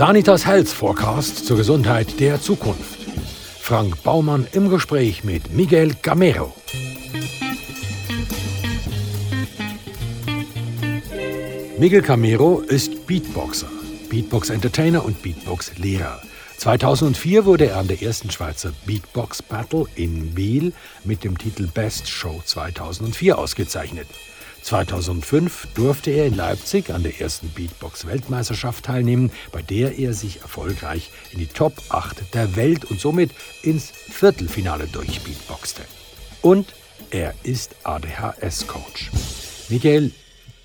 Sanitas Health Forecast zur Gesundheit der Zukunft. Frank Baumann im Gespräch mit Miguel Camero. Miguel Camero ist Beatboxer, Beatbox-Entertainer und Beatbox-Lehrer. 2004 wurde er an der ersten Schweizer Beatbox Battle in Biel mit dem Titel Best Show 2004 ausgezeichnet. 2005 durfte er in Leipzig an der ersten Beatbox-Weltmeisterschaft teilnehmen, bei der er sich erfolgreich in die Top 8 der Welt und somit ins Viertelfinale durchbeatboxte. Und er ist ADHS-Coach. Miguel,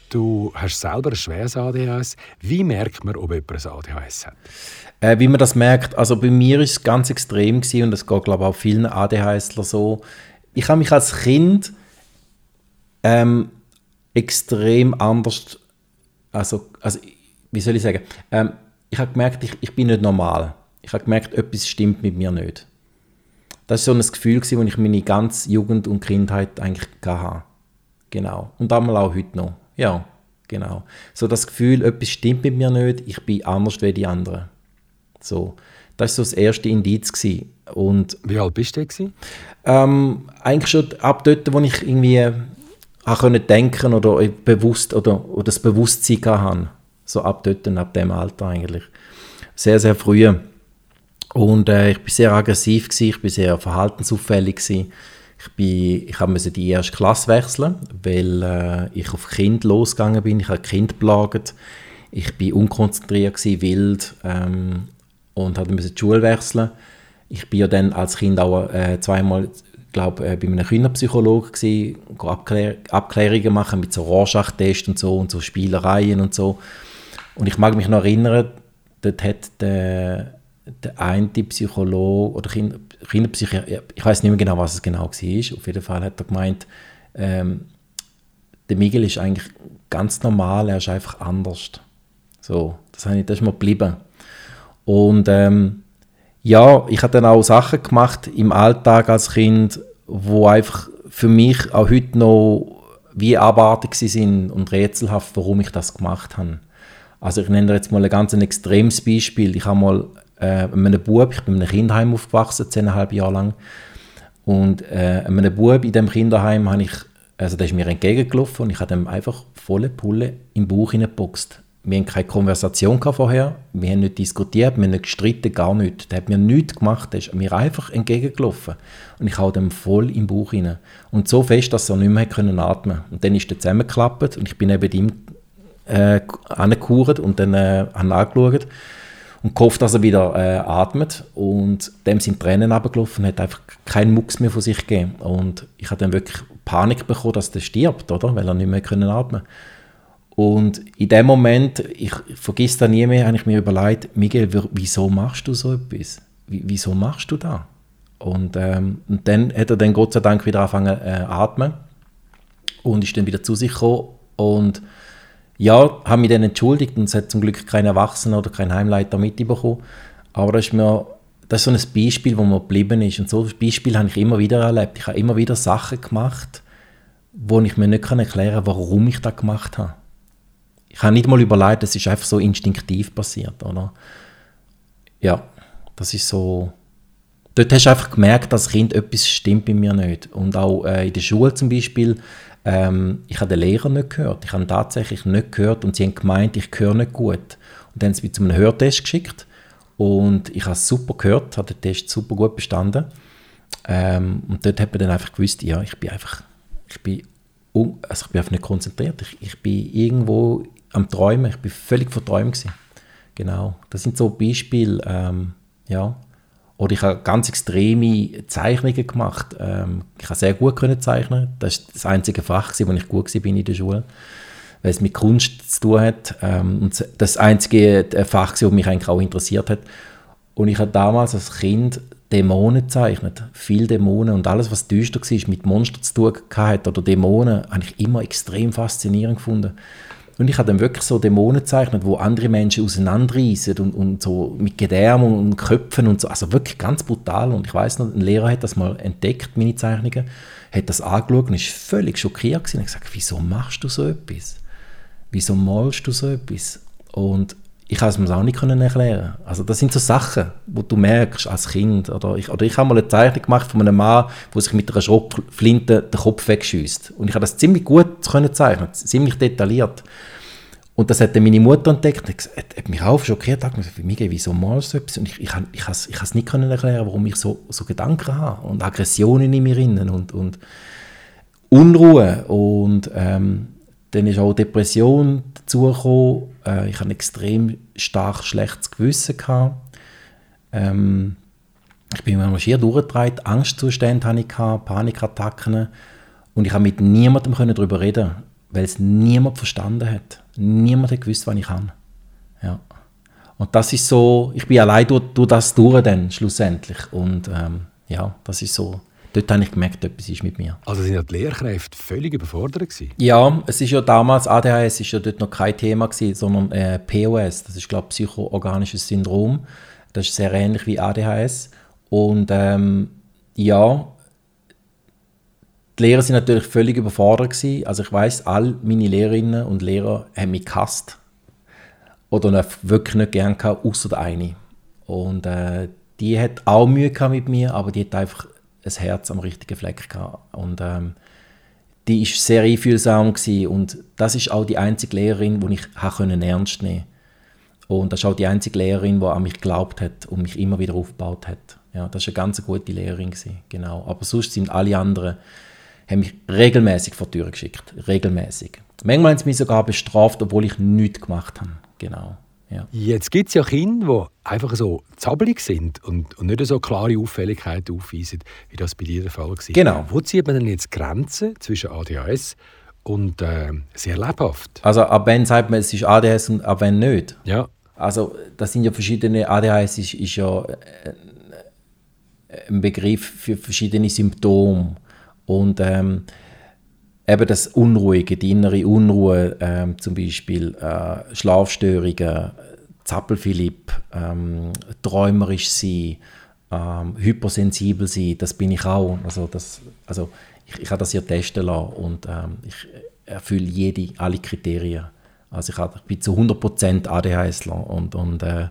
du hast selber ein schweres ADHS. Wie merkt man, ob jemand ein ADHS hat? Äh, wie man das merkt, also bei mir ist es ganz extrem gewesen, und das geht glaube ich auch vielen ADHSler so. Ich habe mich als Kind ähm, extrem anders, also, also wie soll ich sagen, ähm, ich habe gemerkt, ich, ich bin nicht normal. Ich habe gemerkt, etwas stimmt mit mir nicht. Das war so ein Gefühl, das ich meine ganze Jugend und Kindheit eigentlich hatte. Genau. Und einmal auch heute noch. Ja, genau. So das Gefühl, etwas stimmt mit mir nicht, ich bin anders als die anderen. So. Das war so das erste Indiz. Gewesen. Und, Wie alt bist du? Ähm, eigentlich schon ab dort, wo ich irgendwie auch können denken oder bewusst oder, oder das Bewusstsein hatte. So ab dort, ab dem Alter eigentlich. Sehr, sehr früh. Und äh, ich war sehr aggressiv, gewesen, ich war sehr verhaltensauffällig. Gewesen. Ich, bin, ich musste die erste Klasse wechseln, weil äh, ich auf Kind losgegangen bin. Ich habe Kind belagert. Ich war unkonzentriert, gewesen, wild ähm, und musste die Schule wechseln. Ich bin ja dann als Kind auch äh, zweimal glaube äh, bei einem Kinderpsychologen gewesen, Abklär Abklärungen machen mit so Rorschach-Tests und so und so Spielereien und so. Und ich mag mich noch erinnern, dort hat der, der eine Psychologe oder Kinder, Kinderpsychiater, ich weiß nicht mehr genau, was es genau war, auf jeden Fall hat er gemeint, ähm, der Miguel ist eigentlich ganz normal, er ist einfach anders. So, das, habe ich, das ist mir geblieben. Und ähm, ja, ich habe dann auch Sachen gemacht im Alltag als Kind, wo einfach für mich auch heute noch wie abartig sind und rätselhaft, warum ich das gemacht habe. Also ich nenne jetzt mal ein ganz extremes Beispiel. Ich habe mal äh, mit einem Bub, ich bin in einem Kinderheim aufgewachsen, zehneinhalb Jahre lang, und äh, einem Bub in dem Kinderheim habe ich, also der ist mir entgegengelaufen und ich habe ihm einfach volle Pulle im Bauch hineingeboxt wir haben keine Konversation vorher, wir haben nicht diskutiert, wir haben nicht gestritten, gar nichts. Der hat mir nichts gemacht, der ist mir einfach entgegengelaufen. Und ich habe ihm voll im Bauch rein. Und so fest, dass er nicht mehr können atmen Und dann ist er zusammengeklappt und ich bin neben ihm äh, und dann äh, angeschaut und gehofft, dass er wieder äh, atmet. Und dem sind Tränen und hat einfach keinen Mucks mehr von sich gegeben. Und ich habe dann wirklich Panik bekommen, dass der stirbt, oder? Weil er nicht mehr können atmen konnte. Und in dem Moment, ich vergiss da nie mehr, habe ich mir überlegt, Miguel, wieso machst du so etwas? Wieso machst du das? Und, ähm, und dann hat er dann Gott sei Dank wieder angefangen äh, atmen und ist dann wieder zu sich gekommen und ja, habe mich dann entschuldigt und es hat zum Glück kein Erwachsener oder kein Heimleiter mitbekommen. Aber das ist mir das ist so ein Beispiel, wo mir geblieben ist. Und so ein Beispiel habe ich immer wieder erlebt. Ich habe immer wieder Sachen gemacht, wo ich mir nicht erklären kann, warum ich das gemacht habe. Ich habe nicht mal überlegt, das ist einfach so instinktiv passiert, oder? Ja, das ist so... Dort hast du einfach gemerkt, dass Kind etwas stimmt bei mir nicht. Und auch äh, in der Schule zum Beispiel, ähm, ich habe den Lehrer nicht gehört. Ich habe tatsächlich nicht gehört und sie haben gemeint, ich höre nicht gut. Und dann haben sie mich zu einem Hörtest geschickt und ich habe es super gehört, habe den Test super gut bestanden. Ähm, und dort hat man dann einfach gewusst, ja, ich bin einfach, ich bin, also ich bin einfach nicht konzentriert. Ich, ich bin irgendwo am Träumen. Ich bin völlig verträumt. Genau. Das sind so Beispiele. Ähm, ja. Oder ich habe ganz extreme Zeichnungen gemacht. Ähm, ich habe sehr gut können zeichnen. Das ist das einzige Fach, wo ich gut war in der Schule, weil es mit Kunst zu tun hat. Ähm, und das einzige äh, Fach, das mich eigentlich auch interessiert hat. Und ich habe damals als Kind Dämonen gezeichnet, viele Dämonen und alles, was düster war, mit Monstern zu tun hatte oder Dämonen, habe ich immer extrem faszinierend gefunden. Und ich habe dann wirklich so Dämonen gezeichnet, wo andere Menschen auseinanderreißen und, und so mit Gedärm und Köpfen und so. Also wirklich ganz brutal. Und ich weiß noch, ein Lehrer hat das mal entdeckt, meine Zeichnungen, hat das angeschaut und ist völlig schockiert gewesen. Ich gesagt, wieso machst du so etwas? Wieso malst du so etwas? Und ich kann es mir auch nicht erklären. Also das sind so Sachen, wo du merkst als Kind. Oder ich, oder ich habe mal eine Zeichnung gemacht von einem Mann, der sich mit einer Schrotflinte den Kopf wegschießt. Und ich habe das ziemlich gut zeichnen, ziemlich detailliert. Und das hat dann meine Mutter entdeckt und hat, hat mich auch schockiert. Hat gesagt, Miguel, wieso malst du etwas? Und ich, ich, ich, ich, ich, ich nicht erklären, warum ich so, so Gedanken habe und Aggressionen in mir innen und, und Unruhe. Und ähm, dann ist auch Depression dazugekommen. Äh, ich ein extrem stark schlechtes Gewissen. Gehabt. Ähm, ich bin manchmal schier durchgetragen, Angstzustände hatte ich, Panikattacken. Und ich konnte mit niemandem darüber reden, weil es niemand verstanden hat. Niemand hat gewusst, was ich kann. Ja. Und das ist so, ich bin allein durch, durch das durch dann schlussendlich. Und ähm, ja, das ist so dort habe ich gemerkt, etwas ist mit mir. Also sind ja die Lehrkräfte völlig überfordert gewesen? Ja, es ist ja damals, ADHS ist ja dort noch kein Thema gewesen, sondern äh, POS, das ist glaube ich psychoorganisches Syndrom. Das ist sehr ähnlich wie ADHS. Und ähm, ja, die Lehrer sind natürlich völlig überfordert gewesen. Also ich weiß, all meine Lehrerinnen und Lehrer haben mich gehasst oder wirklich nicht gern gehabt, außer eine. Und äh, die hat auch Mühe gehabt mit mir, aber die hat einfach ein Herz am richtigen Fleck gehabt. Und ähm, die ist sehr einfühlsam gewesen. und das ist auch die einzige Lehrerin, die ich ernst nehmen Und das ist auch die einzige Lehrerin, die an mich geglaubt hat und mich immer wieder aufgebaut hat. Ja, das ist eine ganz gute Lehrerin gewesen, genau. Aber sonst sind alle anderen haben mich regelmäßig vor die Tür geschickt, regelmäßig. Manchmal haben sie mich sogar bestraft, obwohl ich nichts gemacht habe, genau. Ja. Jetzt gibt es ja Kinder, die einfach so zappelig sind und, und nicht so klare Auffälligkeit aufweisen, wie das bei dir der Fall war. Genau. Wo zieht man denn jetzt Grenzen zwischen ADHS und äh, sehr lebhaft? Also ab wann sagt man, es ist ADHS und ab wann nicht? Ja. Also das sind ja verschiedene, ADHS ist, ist ja äh, ein Begriff für verschiedene Symptome und ähm, eben das Unruhige, die innere Unruhe, ähm, zum Beispiel äh, Schlafstörungen, Zappelphilipp, ähm, träumerisch sein, ähm, hypersensibel sein, das bin ich auch. Also, das, also ich, ich habe das hier testen lassen und ähm, ich erfülle jede, alle Kriterien. Also ich, habe, ich bin zu 100% ADHSler und, und äh,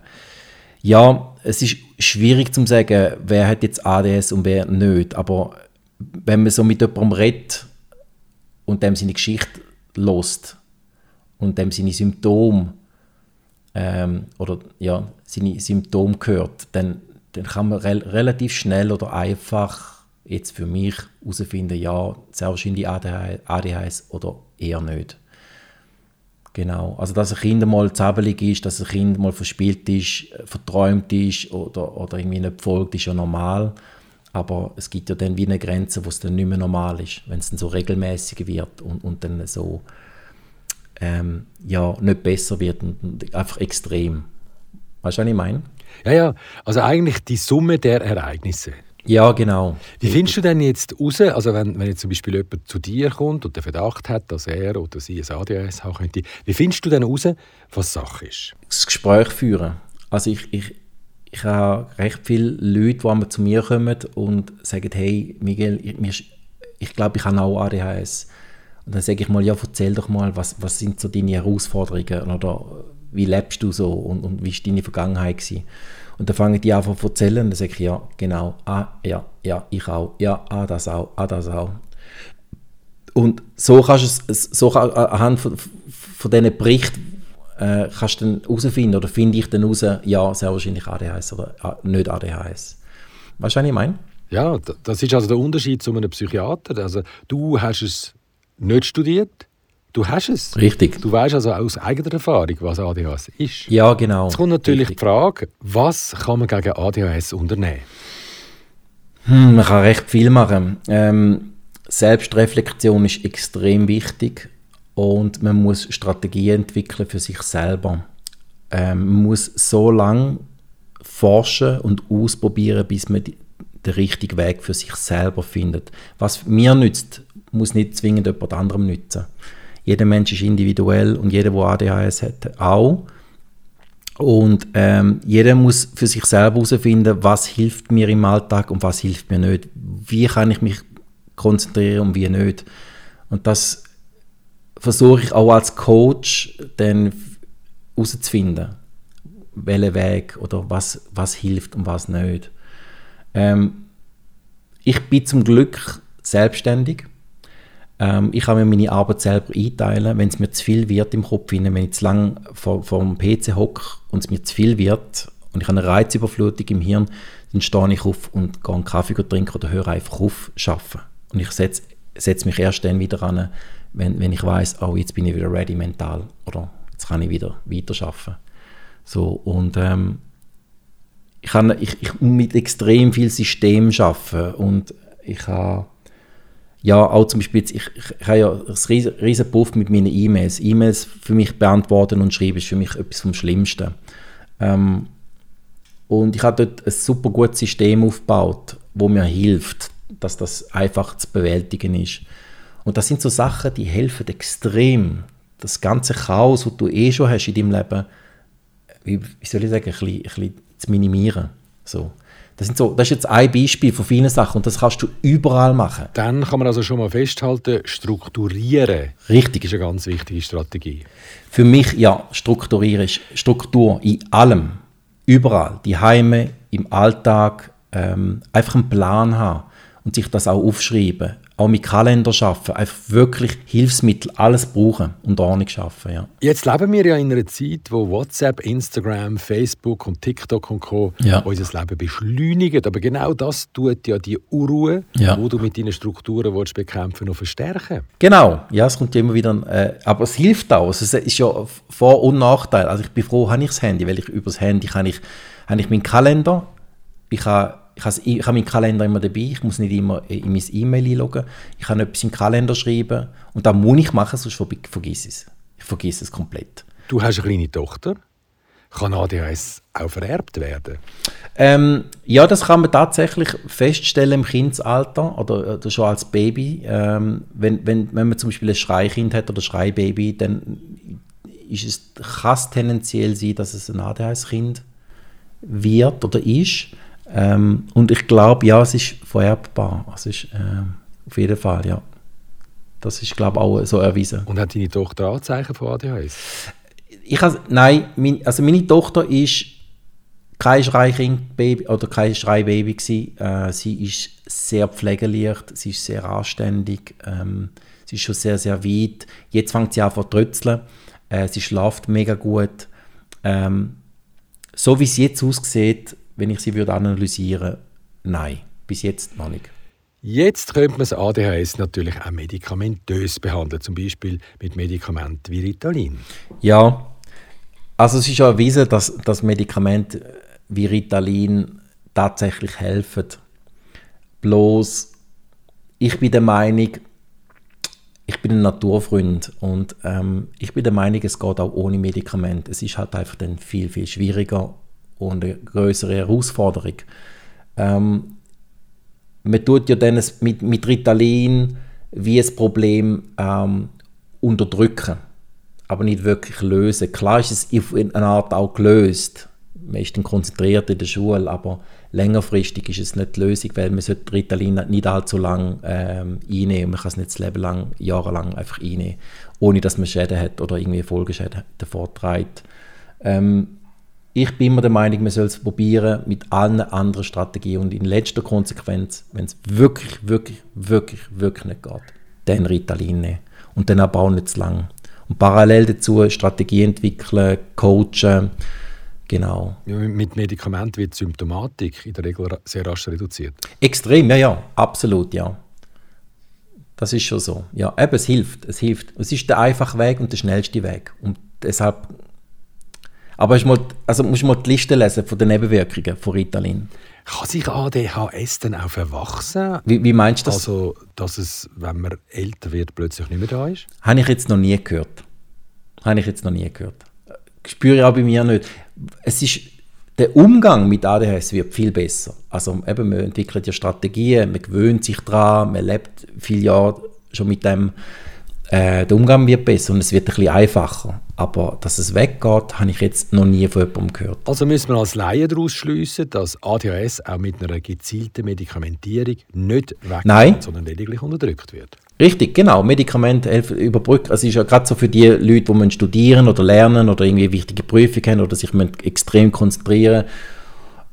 ja, es ist schwierig zu sagen, wer hat jetzt ADS und wer nicht, aber wenn man so mit jemandem redet, und dem seine Geschichte lost und dem seine Symptome ähm, oder ja, seine Symptome hört, dann, dann kann man re relativ schnell oder einfach jetzt für mich herausfinden, ja, sehr wahrscheinlich ADHS oder eher nicht. Genau, also dass ein Kind mal zappelig ist, dass ein Kind mal verspielt ist, verträumt ist oder, oder irgendwie nicht folgt, ist ja normal. Aber es gibt ja dann wie eine Grenze, wo es dann nicht mehr normal ist, wenn es dann so regelmäßig wird und, und dann so ähm, ja, nicht besser wird und, einfach extrem. Weißt du, was ich meine? Ja, ja. Also eigentlich die Summe der Ereignisse. Ja, genau. Wie findest du denn jetzt raus, also wenn, wenn jetzt zum Beispiel jemand zu dir kommt und den Verdacht hat, dass er oder sie ein ADHS haben könnte, wie findest du denn raus, was Sache ist? Das Gespräch führen. Also ich, ich, ich habe recht viele Leute, die zu mir kommen und sagen, hey Miguel, ich, ich glaube, ich habe auch ADHS. Und dann sage ich mal, ja, erzähl doch mal, was, was sind so deine Herausforderungen oder wie lebst du so und, und wie war deine Vergangenheit gewesen? Und dann fangen die an zu erzählen und dann sage ich, ja, genau, ah, ja, ja, ich auch, ja, ah, das auch, ah, das auch. Und so kannst du es, so anhand von, von diesen Berichten, äh, kannst du dann herausfinden oder finde ich dann heraus, ja, sehr wahrscheinlich ADHS oder äh, nicht ADHS. Weißt du, was ich meine? Ja, das ist also der Unterschied zu einem Psychiater. Also du hast es nicht studiert, du hast es. Richtig. Du weißt also aus eigener Erfahrung, was ADHS ist. Ja, genau. Jetzt kommt natürlich Richtig. die Frage, was kann man gegen ADHS unternehmen? Hm, man kann recht viel machen. Ähm, Selbstreflexion ist extrem wichtig und man muss Strategien entwickeln für sich selber. Ähm, man muss so lange forschen und ausprobieren, bis man den richtigen Weg für sich selber findet. Was mir nützt, muss nicht zwingend jemand anderem nützen. Jeder Mensch ist individuell und jeder, der ADHS hat, auch. Und ähm, jeder muss für sich selber herausfinden, was hilft mir im Alltag und was hilft mir nicht. Wie kann ich mich konzentrieren und wie nicht. Und das versuche ich auch als Coach dann herauszufinden. welchen Weg oder was, was hilft und was nicht. Ähm, ich bin zum Glück selbstständig. Ähm, ich kann mir meine Arbeit selber einteilen. Wenn es mir zu viel wird im Kopf, wenn ich zu lange vor, vor dem PC hocke und es mir zu viel wird und ich habe eine Reizüberflutung im Hirn, dann stehe ich auf und gehe einen Kaffee trinken oder höre einfach auf arbeiten. Und ich setze setz mich erst dann wieder an, wenn, wenn ich weiß, oh, jetzt bin ich wieder ready mental oder jetzt kann ich wieder weiterarbeiten. So, und ähm, ich, kann, ich, ich mit extrem viel System arbeiten und ich habe ja, auch zum Beispiel, jetzt, ich, ich, ich habe ja ein riesen, riesen Puff mit meinen E-Mails. E-Mails für mich beantworten und schreiben ist für mich etwas vom Schlimmsten. Ähm, und ich habe dort ein super gutes System aufgebaut, wo mir hilft, dass das einfach zu bewältigen ist. Und das sind so Sachen, die helfen extrem, das ganze Chaos, das du eh schon hast in deinem Leben, wie, wie soll ich sagen, ein bisschen, ein bisschen zu minimieren. So. Das, sind so, das ist jetzt ein Beispiel von vielen Sachen und das kannst du überall machen. Dann kann man also schon mal festhalten, strukturieren Richtig. ist eine ganz wichtige Strategie. Für mich, ja, strukturieren ist Struktur in allem, überall, die Heime, im Alltag, ähm, einfach einen Plan haben und sich das auch aufschreiben auch mit Kalender arbeiten, einfach wirklich Hilfsmittel, alles brauchen und Ordnung schaffen. Ja. Jetzt leben wir ja in einer Zeit, wo WhatsApp, Instagram, Facebook und TikTok und Co. Ja. unser Leben beschleunigen. Aber genau das tut ja die Unruhe, ja. wo du mit deinen Strukturen willst bekämpfen noch verstärken. Genau, ja, es kommt ja immer wieder. Äh, aber es hilft auch. Also es ist ja Vor- und Nachteil. Also ich bin froh, habe ich das Handy, weil ich über das Handy kann ich, habe ich meinen Kalender, ich habe ich habe, ich habe meinen Kalender immer dabei, ich muss nicht immer in mein E-Mail einloggen. Ich kann etwas im Kalender schreiben und dann muss ich machen, sonst vergesse ich es. Ich vergesse es komplett. Du hast eine kleine Tochter. Kann ADHS auch vererbt werden? Ähm, ja, das kann man tatsächlich feststellen im Kindesalter oder, oder schon als Baby. Ähm, wenn, wenn, wenn man zum Beispiel ein Schreikind hat oder ein Schreibaby, dann ist es, kann es tendenziell sein, dass es ein ADHS-Kind wird oder ist. Ähm, und ich glaube, ja, es ist vererbbar. Es ist äh, auf jeden Fall, ja. Das ist, glaube ich, auch so erwiesen. Und hat deine Tochter Anzeichen von ADHS? Ich has, nein, mein, also meine Tochter ist kein Schreikind-Baby oder kein Schreibaby. Äh, sie ist sehr pflegeleicht, sie ist sehr anständig, ähm, sie ist schon sehr, sehr weit. Jetzt fängt sie an zu trötzeln. Äh, sie schläft mega gut. Ähm, so wie es jetzt aussieht, wenn ich sie würde analysieren nein, bis jetzt noch nicht. Jetzt könnte man das ADHS natürlich auch medikamentös behandeln, zum Beispiel mit Medikamenten wie Ritalin. Ja, also es ist ja erwiesen, dass, dass Medikamente wie Ritalin tatsächlich helfen. Bloß, ich bin der Meinung, ich bin ein Naturfreund und ähm, ich bin der Meinung, es geht auch ohne Medikament. Es ist halt einfach dann viel, viel schwieriger und eine größere Herausforderung. Ähm, man tut ja dann mit, mit Ritalin wie ein Problem ähm, unterdrücken, aber nicht wirklich lösen. Klar ist es in einer Art auch gelöst. Man ist dann konzentriert in der Schule, aber längerfristig ist es nicht die Lösung, weil man sollte Ritalin nicht allzu lang ähm, einnehmen. Man kann es nicht das Leben lang, jahrelang einfach einnehmen, ohne dass man Schäden hat oder irgendwie Folgeschäden davor trägt. Ähm, ich bin immer der Meinung, man soll es probieren mit allen anderen Strategien und in letzter Konsequenz, wenn es wirklich, wirklich, wirklich, wirklich nicht geht, dann Ritalin nehmen und dann aber auch nicht zu lang. Und parallel dazu Strategie entwickeln, coachen, genau. Ja, mit Medikamenten wird die Symptomatik in der Regel sehr rasch reduziert. Extrem, ja, ja, absolut, ja. Das ist schon so. Ja, eben, es hilft, es hilft. Es ist der einfache Weg und der schnellste Weg. Und deshalb aber mal, also musst mal die Liste lesen von den Nebenwirkungen von Ritalin. Kann sich ADHS dann auch verwachsen? Wie, wie meinst du das? Also, dass es, wenn man älter wird, plötzlich nicht mehr da ist? Habe ich jetzt noch nie gehört. Habe ich jetzt noch nie gehört. Spüre ich auch bei mir nicht. Es ist, der Umgang mit ADHS wird viel besser. Also eben, man entwickelt ja Strategien, man gewöhnt sich daran, man lebt viele Jahre schon mit dem äh, der Umgang wird besser und es wird ein bisschen einfacher. Aber dass es weggeht, habe ich jetzt noch nie von jemandem gehört. Also müssen wir als Laien daraus schließen, dass ADHS auch mit einer gezielten Medikamentierung nicht weggeht, sondern lediglich unterdrückt wird. Richtig, genau. Medikamente helfen überbrücken. Also es ist ja gerade so für die Leute, die studieren oder lernen oder irgendwie wichtige Prüfungen haben oder sich extrem konzentrieren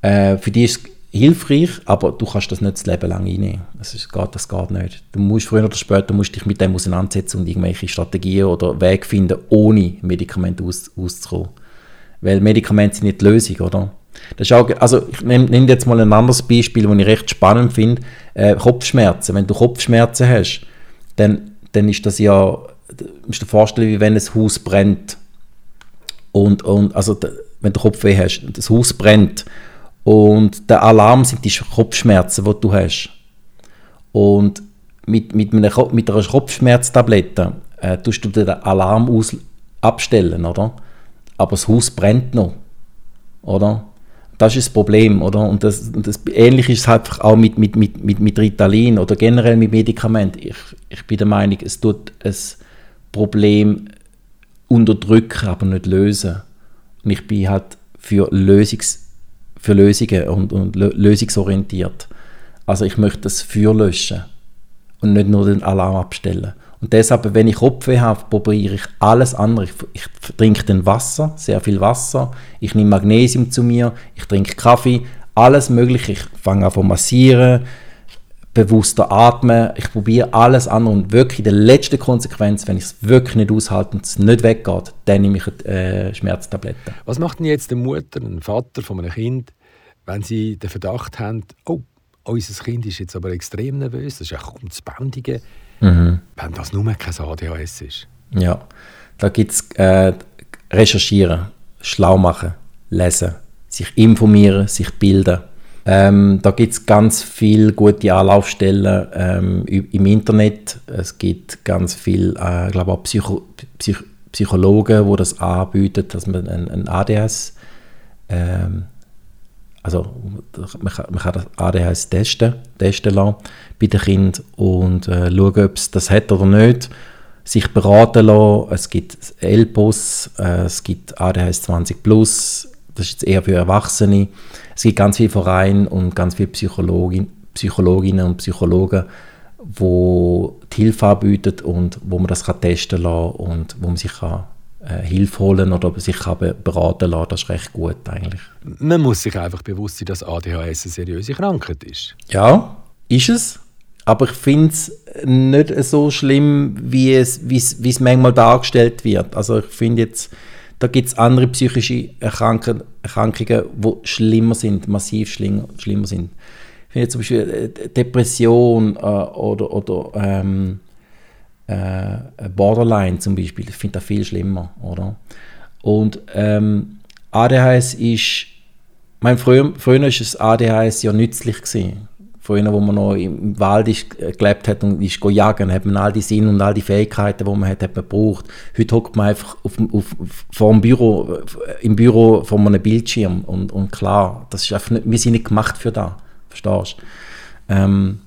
äh, Für die ist hilfreich, aber du kannst das nicht das Leben lang einnehmen. Das, geht, das geht nicht. Du musst früher oder später musst dich mit dem auseinandersetzen und irgendwelche Strategien oder Wege finden, ohne Medikamente aus, auszukommen. Weil Medikamente sind nicht die Lösung, oder? Das ist auch, also ich nehme nehm jetzt mal ein anderes Beispiel, das ich recht spannend finde. Äh, Kopfschmerzen. Wenn du Kopfschmerzen hast, dann, dann ist das ja, du musst dir vorstellen, wie wenn ein Haus brennt. Und, und also wenn du Kopfweh hast, das Haus brennt und der Alarm sind die Kopfschmerzen, die du hast. Und mit, mit, einer, mit einer Kopfschmerztablette äh, tust du den Alarm aus, abstellen, oder? Aber das Haus brennt noch, oder? Das ist das Problem, oder? Und das, das ähnlich ist es halt auch mit, mit, mit, mit, Ritalin oder generell mit Medikamenten. Ich, ich bin der Meinung, es tut ein Problem unterdrücken, aber nicht lösen. Und ich bin halt für, Lösungs, für Lösungen und, und lösungsorientiert. Also ich möchte das Feuer löschen und nicht nur den Alarm abstellen. Und deshalb, wenn ich Kopfweh habe, probiere ich alles andere. Ich, ich trinke dann Wasser, sehr viel Wasser. Ich nehme Magnesium zu mir. Ich trinke Kaffee. Alles Mögliche. Ich fange an zu massieren, bewusster atmen. Ich probiere alles andere. Und wirklich in der letzten Konsequenz, wenn ich es wirklich nicht aushalte und es nicht weggeht, dann nehme ich eine äh, Schmerztablette. Was macht denn jetzt eine Mutter, ein Vater von einem Kind, wenn sie den Verdacht haben, oh, unser Kind ist jetzt aber extrem nervös, das ist ja kaum zu bändigen mhm. wenn das nur kein ADHS ist. Ja, da gibt es äh, recherchieren, schlau machen, lesen, sich informieren, sich bilden. Ähm, da gibt es ganz viele gute Anlaufstellen ähm, im Internet. Es gibt ganz viele, äh, glaube auch Psycho Psych Psychologen, die das anbieten, dass man ein, ein ADHS ähm, also man kann, man kann das ADHS testen, testen lassen bei den Kindern und äh, schauen, ob es das hat oder nicht. Sich beraten lassen. Es gibt LPOS, äh, es gibt ADHS 20 Plus, das ist jetzt eher für Erwachsene. Es gibt ganz viele Vereine und ganz viele Psychologin, Psychologinnen und Psychologen, die die Hilfe anbieten und wo man das kann testen kann und wo man sich kann äh, Hilfe holen oder sich beraten lassen, das ist recht gut eigentlich. Man muss sich einfach bewusst sein, dass ADHS eine seriöse Krankheit ist. Ja, ist es. Aber ich finde es nicht so schlimm, wie es, wie es, wie es manchmal dargestellt wird. Also ich finde jetzt, da gibt es andere psychische Erkrankungen, Erkrankungen, die schlimmer sind, massiv schlimmer, schlimmer sind. Ich finde zum Beispiel äh, Depression äh, oder, oder ähm, äh, Borderline zum Beispiel, ich finde das viel schlimmer, oder? Und ähm, ADHS ist, mein früher, früher ist das ADHS ja nützlich gewesen. Früher, wo man noch im Wald ist, äh, gelebt hat und ist jagen, hat man all die Sinn und all die Fähigkeiten, die man hat, hat man gebraucht. Heute hockt man einfach auf, auf, vor dem Büro, äh, im Büro vor einem Bildschirm und, und klar, das ist einfach nicht, wir sind nicht gemacht für das, verstehst du? Ähm,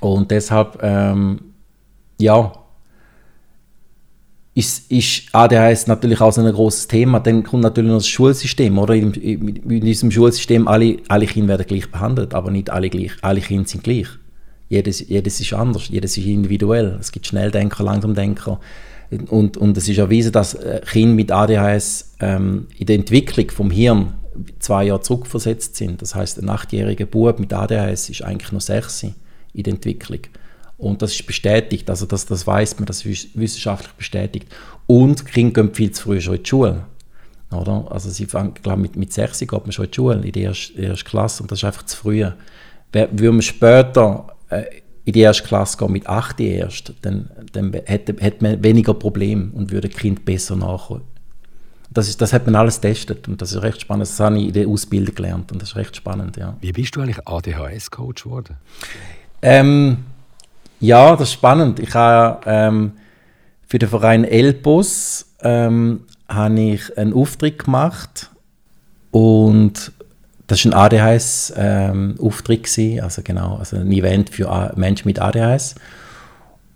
und deshalb ähm, ja, ist, ist ADHS natürlich auch so ein großes Thema. Dann kommt natürlich noch das Schulsystem, oder? In, in, in diesem Schulsystem, alle, alle Kinder werden gleich behandelt, aber nicht alle, gleich, alle Kinder sind gleich. Jedes, jedes ist anders, jedes ist individuell. Es gibt Schnelldenker, Langsamdenker. Und, und es ist erwiesen, dass Kinder mit ADHS ähm, in der Entwicklung vom Hirn zwei Jahre zurückversetzt sind. Das heißt, ein achtjähriger Bub mit ADHS ist eigentlich noch sechs in der Entwicklung. Und das ist bestätigt, also das, das weiß man, das ist wissenschaftlich bestätigt. Und Kinder gehen viel zu früh schon in die Schule. Oder? Also sie fangen, glaube mit, mit 6 geht man schon in die Schule, in die erste, erste Klasse, und das ist einfach zu früh. Würde man später äh, in die erste Klasse gehen, mit 8 erst, dann, dann hätte, hätte man weniger Probleme und würde Kind besser nachholen. Das, ist, das hat man alles getestet und das ist recht spannend. Das habe ich in der Ausbildung gelernt und das ist recht spannend, ja. Wie bist du eigentlich ADHS-Coach geworden? Ähm, ja, das ist spannend. Ich habe ähm, für den Verein Elbus ähm, habe ich einen Auftritt gemacht und das war ein ADHS-Auftritt, ähm, also genau, also ein Event für Menschen mit ADHS.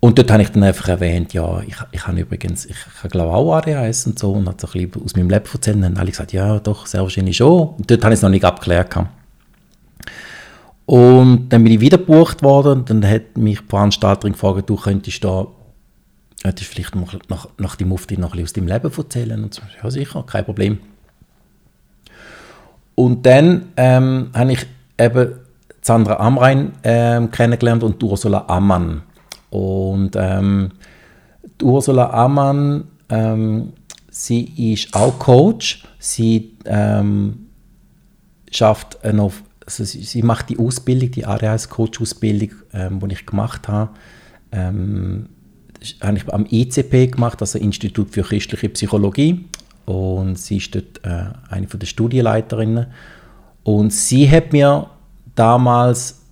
Und dort habe ich dann einfach erwähnt, ja, ich, ich habe übrigens, ich, ich glaube auch ADHS und so, und habe so ein bisschen aus meinem Leben erzählt, und dann haben alle gesagt, ja, doch, sehr wahrscheinlich schon. Und dort habe ich es noch nicht abgeklärt. Und dann bin ich wieder gebucht worden dann hat mich die Veranstalterin gefragt, du könntest da Hättest vielleicht noch, nach, nach dem Mufti noch ein aus deinem Leben erzählen? Und so, ja, sicher, kein Problem. Und dann ähm, habe ich eben Sandra Amrein ähm, kennengelernt und Ursula Ammann. Und ähm, Ursula Ammann, ähm, sie ist auch Coach. Sie ähm, schafft noch, also sie, sie, macht die Ausbildung, die ADHS-Coach-Ausbildung, ähm, die ich gemacht habe. Ähm, habe ich am ICP gemacht, also Institut für christliche Psychologie. Und sie ist dort äh, eine der Studienleiterinnen. Und sie hat mir damals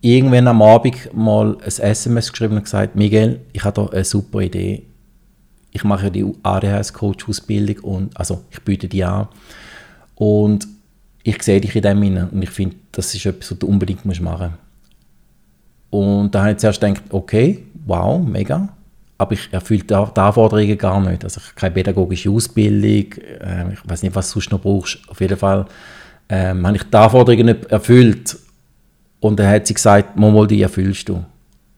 irgendwann am Abend mal ein SMS geschrieben und gesagt, Miguel, ich habe da eine super Idee. Ich mache die ADHS-Coach-Ausbildung und also ich biete die an. Und ich sehe dich in dem hinein und ich finde, das ist etwas, was du unbedingt machen musst. Und da habe ich zuerst gedacht, okay, wow, mega. Aber ich erfülle die, Anforderungen gar nicht. Also ich habe keine pädagogische Ausbildung, äh, ich weiß nicht, was du sonst noch brauchst. Auf jeden Fall ähm, habe ich die Anforderungen nicht erfüllt. Und dann hat sie gesagt, mal die erfüllst du.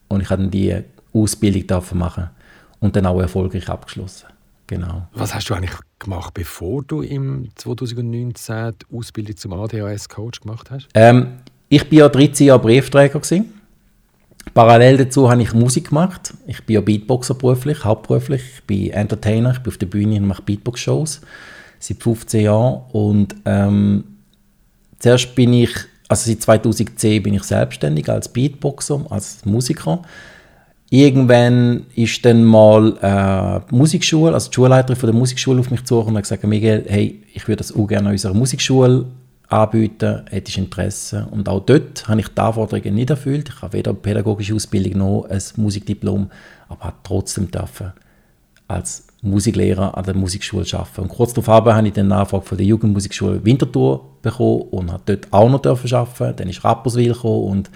Und ich habe dann die Ausbildung machen und dann auch erfolgreich abgeschlossen. Genau. Was hast du eigentlich gemacht, bevor du im 2019 die Ausbildung zum ADHS-Coach gemacht hast? Ähm, ich war ja 13 Jahre Briefträger. Gewesen. Parallel dazu habe ich Musik gemacht. Ich bin ja Beatboxer beruflich, hauptberuflich. Ich bin Entertainer, ich bin auf der Bühne und mache Beatbox-Shows seit 15 Jahren. Und ähm, zuerst bin ich, also seit 2010 bin ich selbstständig als Beatboxer, als Musiker. Irgendwann ist dann mal äh, die Musikschule, also die Schulleiterin von der Musikschule auf mich zu und hat gesagt, Miguel, hey, ich würde das auch gerne an unserer Musikschule anbieten, hättest Interesse. Und auch dort habe ich die Anforderungen nicht erfüllt. Ich habe weder eine pädagogische Ausbildung noch ein Musikdiplom, aber habe trotzdem dürfen als Musiklehrer an der Musikschule arbeiten. Und kurz darauf habe ich den Nachfrage von der Jugendmusikschule Winterthur bekommen und habe dort auch noch dürfen arbeiten. Dann ist Rapperswil gekommen und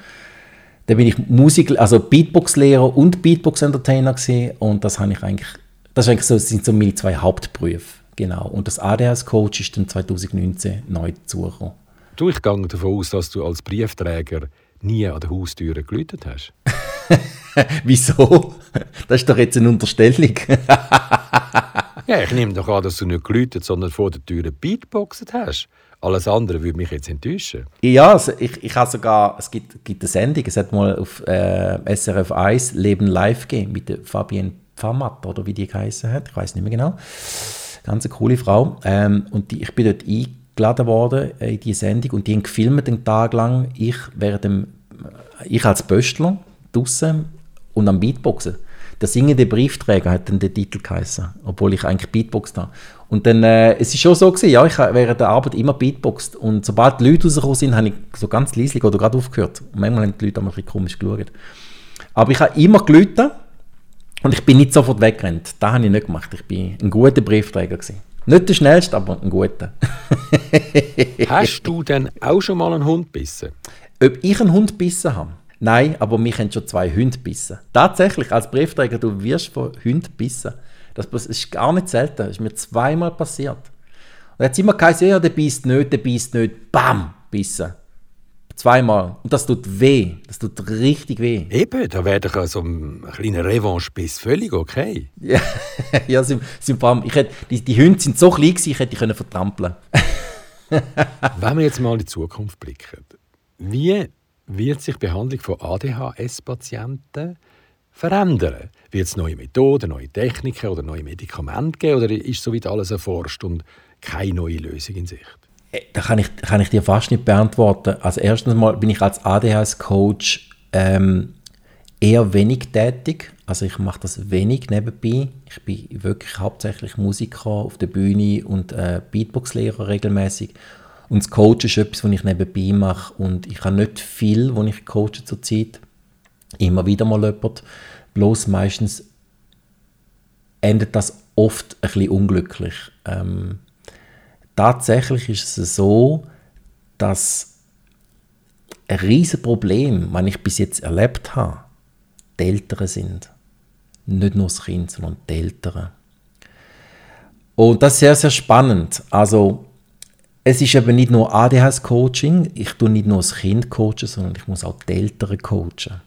dann bin ich Musik, also Beatbox-Lehrer und Beatbox-Entertainer und das habe ich eigentlich, das, eigentlich so, sind so meine zwei Hauptberufe. Genau. Und das ADHS-Coach ist dann 2019 neu dazugekommen. Du, ich gehe davon aus, dass du als Briefträger nie an der Haustür geläutet hast. Wieso? Das ist doch jetzt eine Unterstellung. ja, ich nehme doch an, dass du nicht geläutet, sondern vor der Tür Beatboxet hast. Alles andere würde mich jetzt enttäuschen. Ja, also ich, ich habe sogar, es gibt, gibt eine Sendung, es hat mal auf äh, SRF 1 Leben live gegeben mit der Fabienne Pfamat, oder wie die geheißen hat, ich weiß nicht mehr genau ganz eine coole Frau. Ähm, und die, ich bin dort eingeladen worden äh, in die Sendung und die haben gefilmt den Tag lang, ich, dem, ich als Pöstler draußen und am Beatboxen. Der singende Briefträger hat dann den Titel geheißen, obwohl ich eigentlich Beatboxed habe. Und dann, äh, es ist schon so gewesen, ja, ich habe während der Arbeit immer Beatboxed. Und sobald die Leute rausgekommen sind, habe ich so ganz leislich oder gerade aufgehört. Und manchmal haben die Leute auch ein bisschen komisch geschaut. Aber ich habe immer gelüht und ich bin nicht sofort weggerannt. Das habe ich nicht gemacht. Ich bin ein guter Briefträger. Gewesen. Nicht der schnellste, aber ein guter. Hast du denn auch schon mal einen Hund bissen? Ob ich einen Hund bissen habe? Nein, aber mich haben schon zwei Hunde bissen. Tatsächlich, als Briefträger, du wirst von Hunden bissen. Das ist gar nicht selten. Das ist mir zweimal passiert. Und jetzt immer geheißen, ja, der beißt nicht, der beißt nicht. Bam, bissen. Zweimal. Und das tut weh. Das tut richtig weh. Eben, da wäre doch so ein kleiner Revanche-Biss völlig okay. ja, ja sind, sind vor allem, ich hätte, die, die Hunde sind so klein gewesen, ich hätte die können vertrampeln Wenn wir jetzt mal in die Zukunft blicken, wie wird sich die Behandlung von ADHS-Patienten verändern? Wird es neue Methoden, neue Techniken oder neue Medikamente geben oder ist soweit alles erforscht und keine neue Lösung in Sicht? Äh, da kann ich, kann ich dir fast nicht beantworten. Also erstens mal bin ich als ADHS-Coach ähm, eher wenig tätig. Also ich mache das wenig nebenbei. Ich bin wirklich hauptsächlich Musiker auf der Bühne und äh, Beatbox-Lehrer regelmäßig. Und das Coach ist etwas, was ich nebenbei mache. Und ich habe nicht viel, wo ich coache zurzeit. Immer wieder mal jemand. Bloß meistens endet das oft ein bisschen unglücklich. Ähm, tatsächlich ist es so, dass ein riesiges Problem, das ich bis jetzt erlebt habe, die Eltern sind. Nicht nur das Kind, sondern die Eltern. Und das ist sehr, sehr spannend. Also, es ist eben nicht nur ADHS-Coaching, ich tue nicht nur das Kind coachen, sondern ich muss auch die Eltern coachen.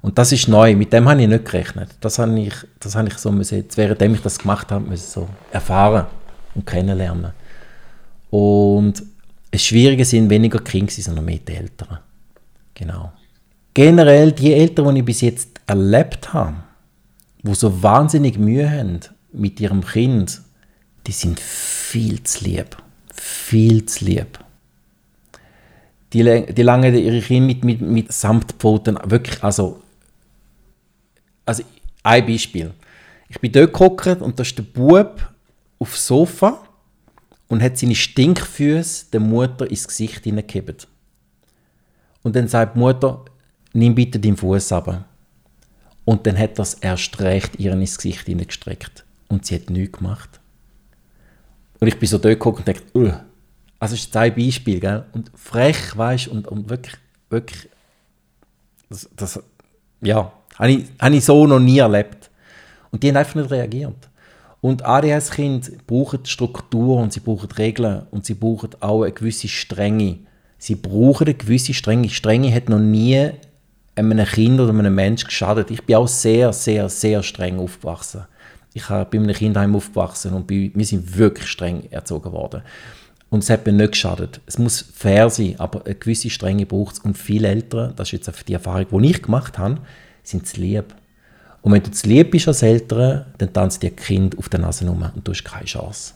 Und das ist neu, mit dem habe ich nicht gerechnet. Das habe ich, das habe ich so müssen, jetzt, währenddem ich das gemacht habe, müssen so erfahren und kennenlernen. Und das Schwierige sind weniger Kinder, sondern mehr die Eltern. Genau. Generell die Eltern, die ich bis jetzt erlebt habe, die so wahnsinnig Mühe haben mit ihrem Kind, die sind viel zu lieb. Viel zu lieb. Die, die langen ihre Kinder mit, mit, mit Samtpfoten wirklich, also, also ein Beispiel. Ich bin dort geguckt und da ist der Bub aufs Sofa und hat seine Stinkfüße der Mutter ins Gesicht hineingegeben. Und dann sagt die Mutter, nimm bitte deinen Fuß ab. Und dann hat das erst recht ihr ins Gesicht hineingestreckt. Und sie hat nichts gemacht. Und ich bin so dort geguckt und dachte, uh, also ist ein Beispiel, gell? Und frech, weißt und, und wirklich, wirklich, das, das ja, habe ich, habe ich so noch nie erlebt. Und die haben einfach nicht reagiert. Und ADHS-Kinder brauchen Struktur und sie brauchen Regeln und sie brauchen auch eine gewisse Strenge. Sie brauchen eine gewisse Strenge. Strenge hat noch nie einem Kind oder einem Menschen geschadet. Ich bin auch sehr, sehr, sehr streng aufgewachsen. Ich bin in einem Kindheim aufgewachsen und wir sind wirklich streng erzogen worden. Und es hat mir nicht geschadet. Es muss fair sein, aber eine gewisse Strenge braucht es. Und viele Eltern, das ist jetzt die Erfahrung, die ich gemacht habe, sind zu lieb. Und wenn du zu lieb bist als Eltern, dann tanzt dir Kind auf der Nase rum und du hast keine Chance.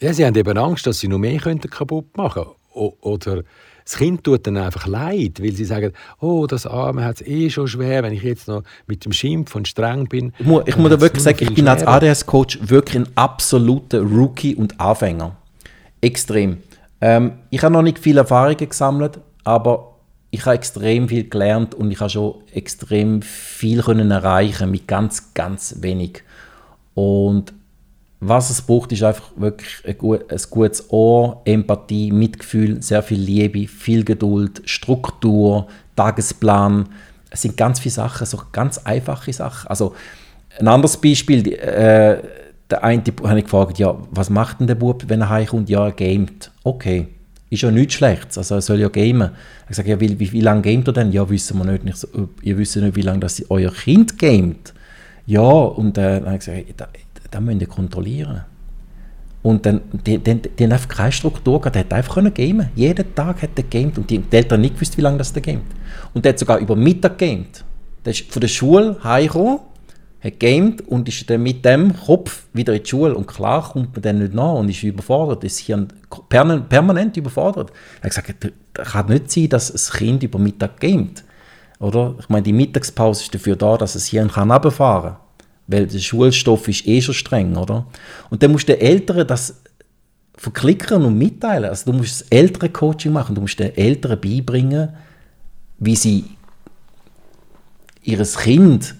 Ja, sie haben eben Angst, dass sie noch mehr kaputt machen könnten. Oder das Kind tut dann einfach leid, weil sie sagen, oh, das Arme hat es eh schon schwer, wenn ich jetzt noch mit dem Schimpf und streng bin. Ich muss, ich muss da wirklich sagen, ich bin als ADS-Coach wirklich ein absoluter Rookie und Anfänger. Extrem. Ähm, ich habe noch nicht viele Erfahrungen gesammelt, aber ich habe extrem viel gelernt und ich habe schon extrem viel können erreichen mit ganz, ganz wenig. Und was es braucht, ist einfach wirklich ein, gut, ein gutes Ohr, Empathie, Mitgefühl, sehr viel Liebe, viel Geduld, Struktur, Tagesplan. Es sind ganz viele Sachen, so ganz einfache Sachen. Also ein anderes Beispiel, äh, der eine habe ich gefragt, ja, was macht denn der Bub, wenn er heimkommt? Ja, er gamet. Okay, ist ja nichts Schlechtes, also er soll ja gamen. Ich sage, ja, wie, wie, wie lange gamet er denn? Ja, wissen wir nicht. nicht so, ihr wisst nicht, wie lange das euer Kind gamet. Ja, und äh, dann habe ich gesagt, das müsst ihr kontrollieren. Und dann, die, die, die haben einfach keine Struktur gehabt, der hat einfach können. Jeden Tag hat er gamet und die, die Eltern nicht gewusst, wie lange das der gamet. Und der hat sogar über Mittag gamet. Der ist von der Schule heimgekommen, hat gamet und ist dann mit dem Kopf wieder in die Schule. Und klar kommt man dann nicht nach und ist überfordert, ist hier permanent überfordert. Er hat gesagt, es kann nicht sein, dass ein Kind über Mittag gamet. Oder? Ich meine, die Mittagspause ist dafür da, dass es hier runterfahren kann weil der Schulstoff ist eh schon streng, oder? Und dann musst du den Eltern das verklickern und mitteilen. Also du musst das Elterncoaching machen, du musst den Eltern beibringen, wie sie ihr Kind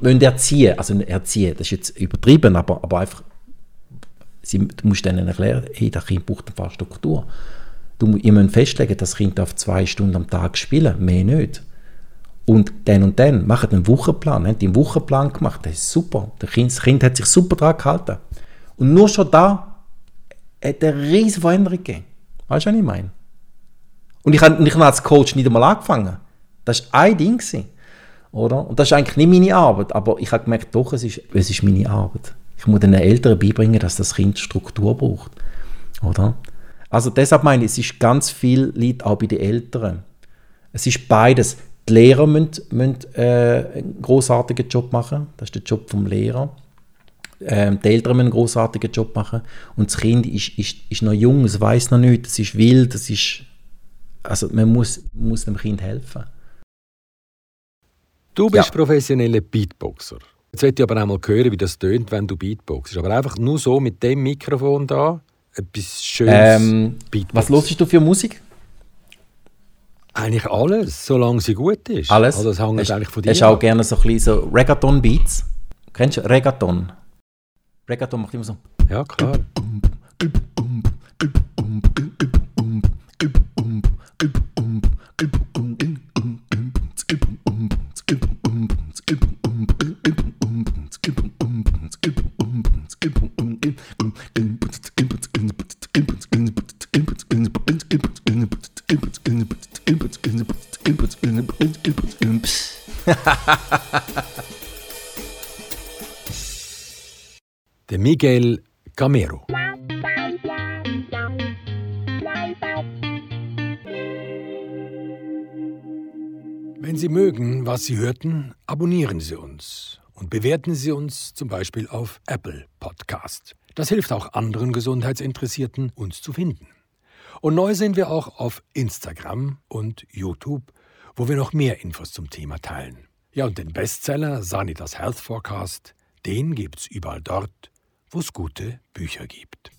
müssen erziehen Also erziehen, das ist jetzt übertrieben, aber, aber einfach, sie, du musst ihnen erklären, hey, das Kind braucht eine Struktur. Du, ihr müsst festlegen, das Kind darf zwei Stunden am Tag spielen, mehr nicht. Und dann und dann, machen einen Wochenplan. Haben die einen Wochenplan gemacht, das ist super. Das kind, das kind hat sich super daran gehalten. Und nur schon da hat eine riesige Veränderung gegeben. Weißt du, was ich meine? Und ich habe, ich als Coach nicht einmal angefangen. Das war ein Ding. Oder? Und das ist eigentlich nicht meine Arbeit, aber ich habe gemerkt, doch, es ist, es ist meine Arbeit. Ich muss den Eltern beibringen, dass das Kind Struktur braucht. Oder? Also deshalb meine ich, es ist ganz viel liegt auch bei den Eltern. Es ist beides die Lehrer müssen, müssen äh, einen großartigen Job machen. Das ist der Job vom Lehrer. Ähm, die Eltern müssen einen großartigen Job machen. Und das Kind ist, ist, ist noch jung, es weiß noch nichts, es ist wild, es ist. Also man muss, muss dem Kind helfen. Du bist ja. professioneller Beatboxer. Jetzt möchte ich aber auch mal hören, wie das tönt, wenn du Beatboxst. Aber einfach nur so mit dem Mikrofon da, etwas Schönes ähm, Was hörst du für Musik? Eigentlich alles, solange sie gut ist. Alles? Also das hängt hast, eigentlich von dir Hast du auch gerne so ein bisschen so Reggaeton-Beats? Kennst du Reggaeton? Reggaeton macht immer so... Ja, klar. Der Miguel Camero. Wenn Sie mögen, was Sie hörten, abonnieren Sie uns und bewerten Sie uns zum Beispiel auf Apple Podcast. Das hilft auch anderen Gesundheitsinteressierten, uns zu finden. Und neu sind wir auch auf Instagram und YouTube, wo wir noch mehr Infos zum Thema teilen. Ja, und den Bestseller Sanitas Health Forecast, den gibt's überall dort, wo es gute Bücher gibt.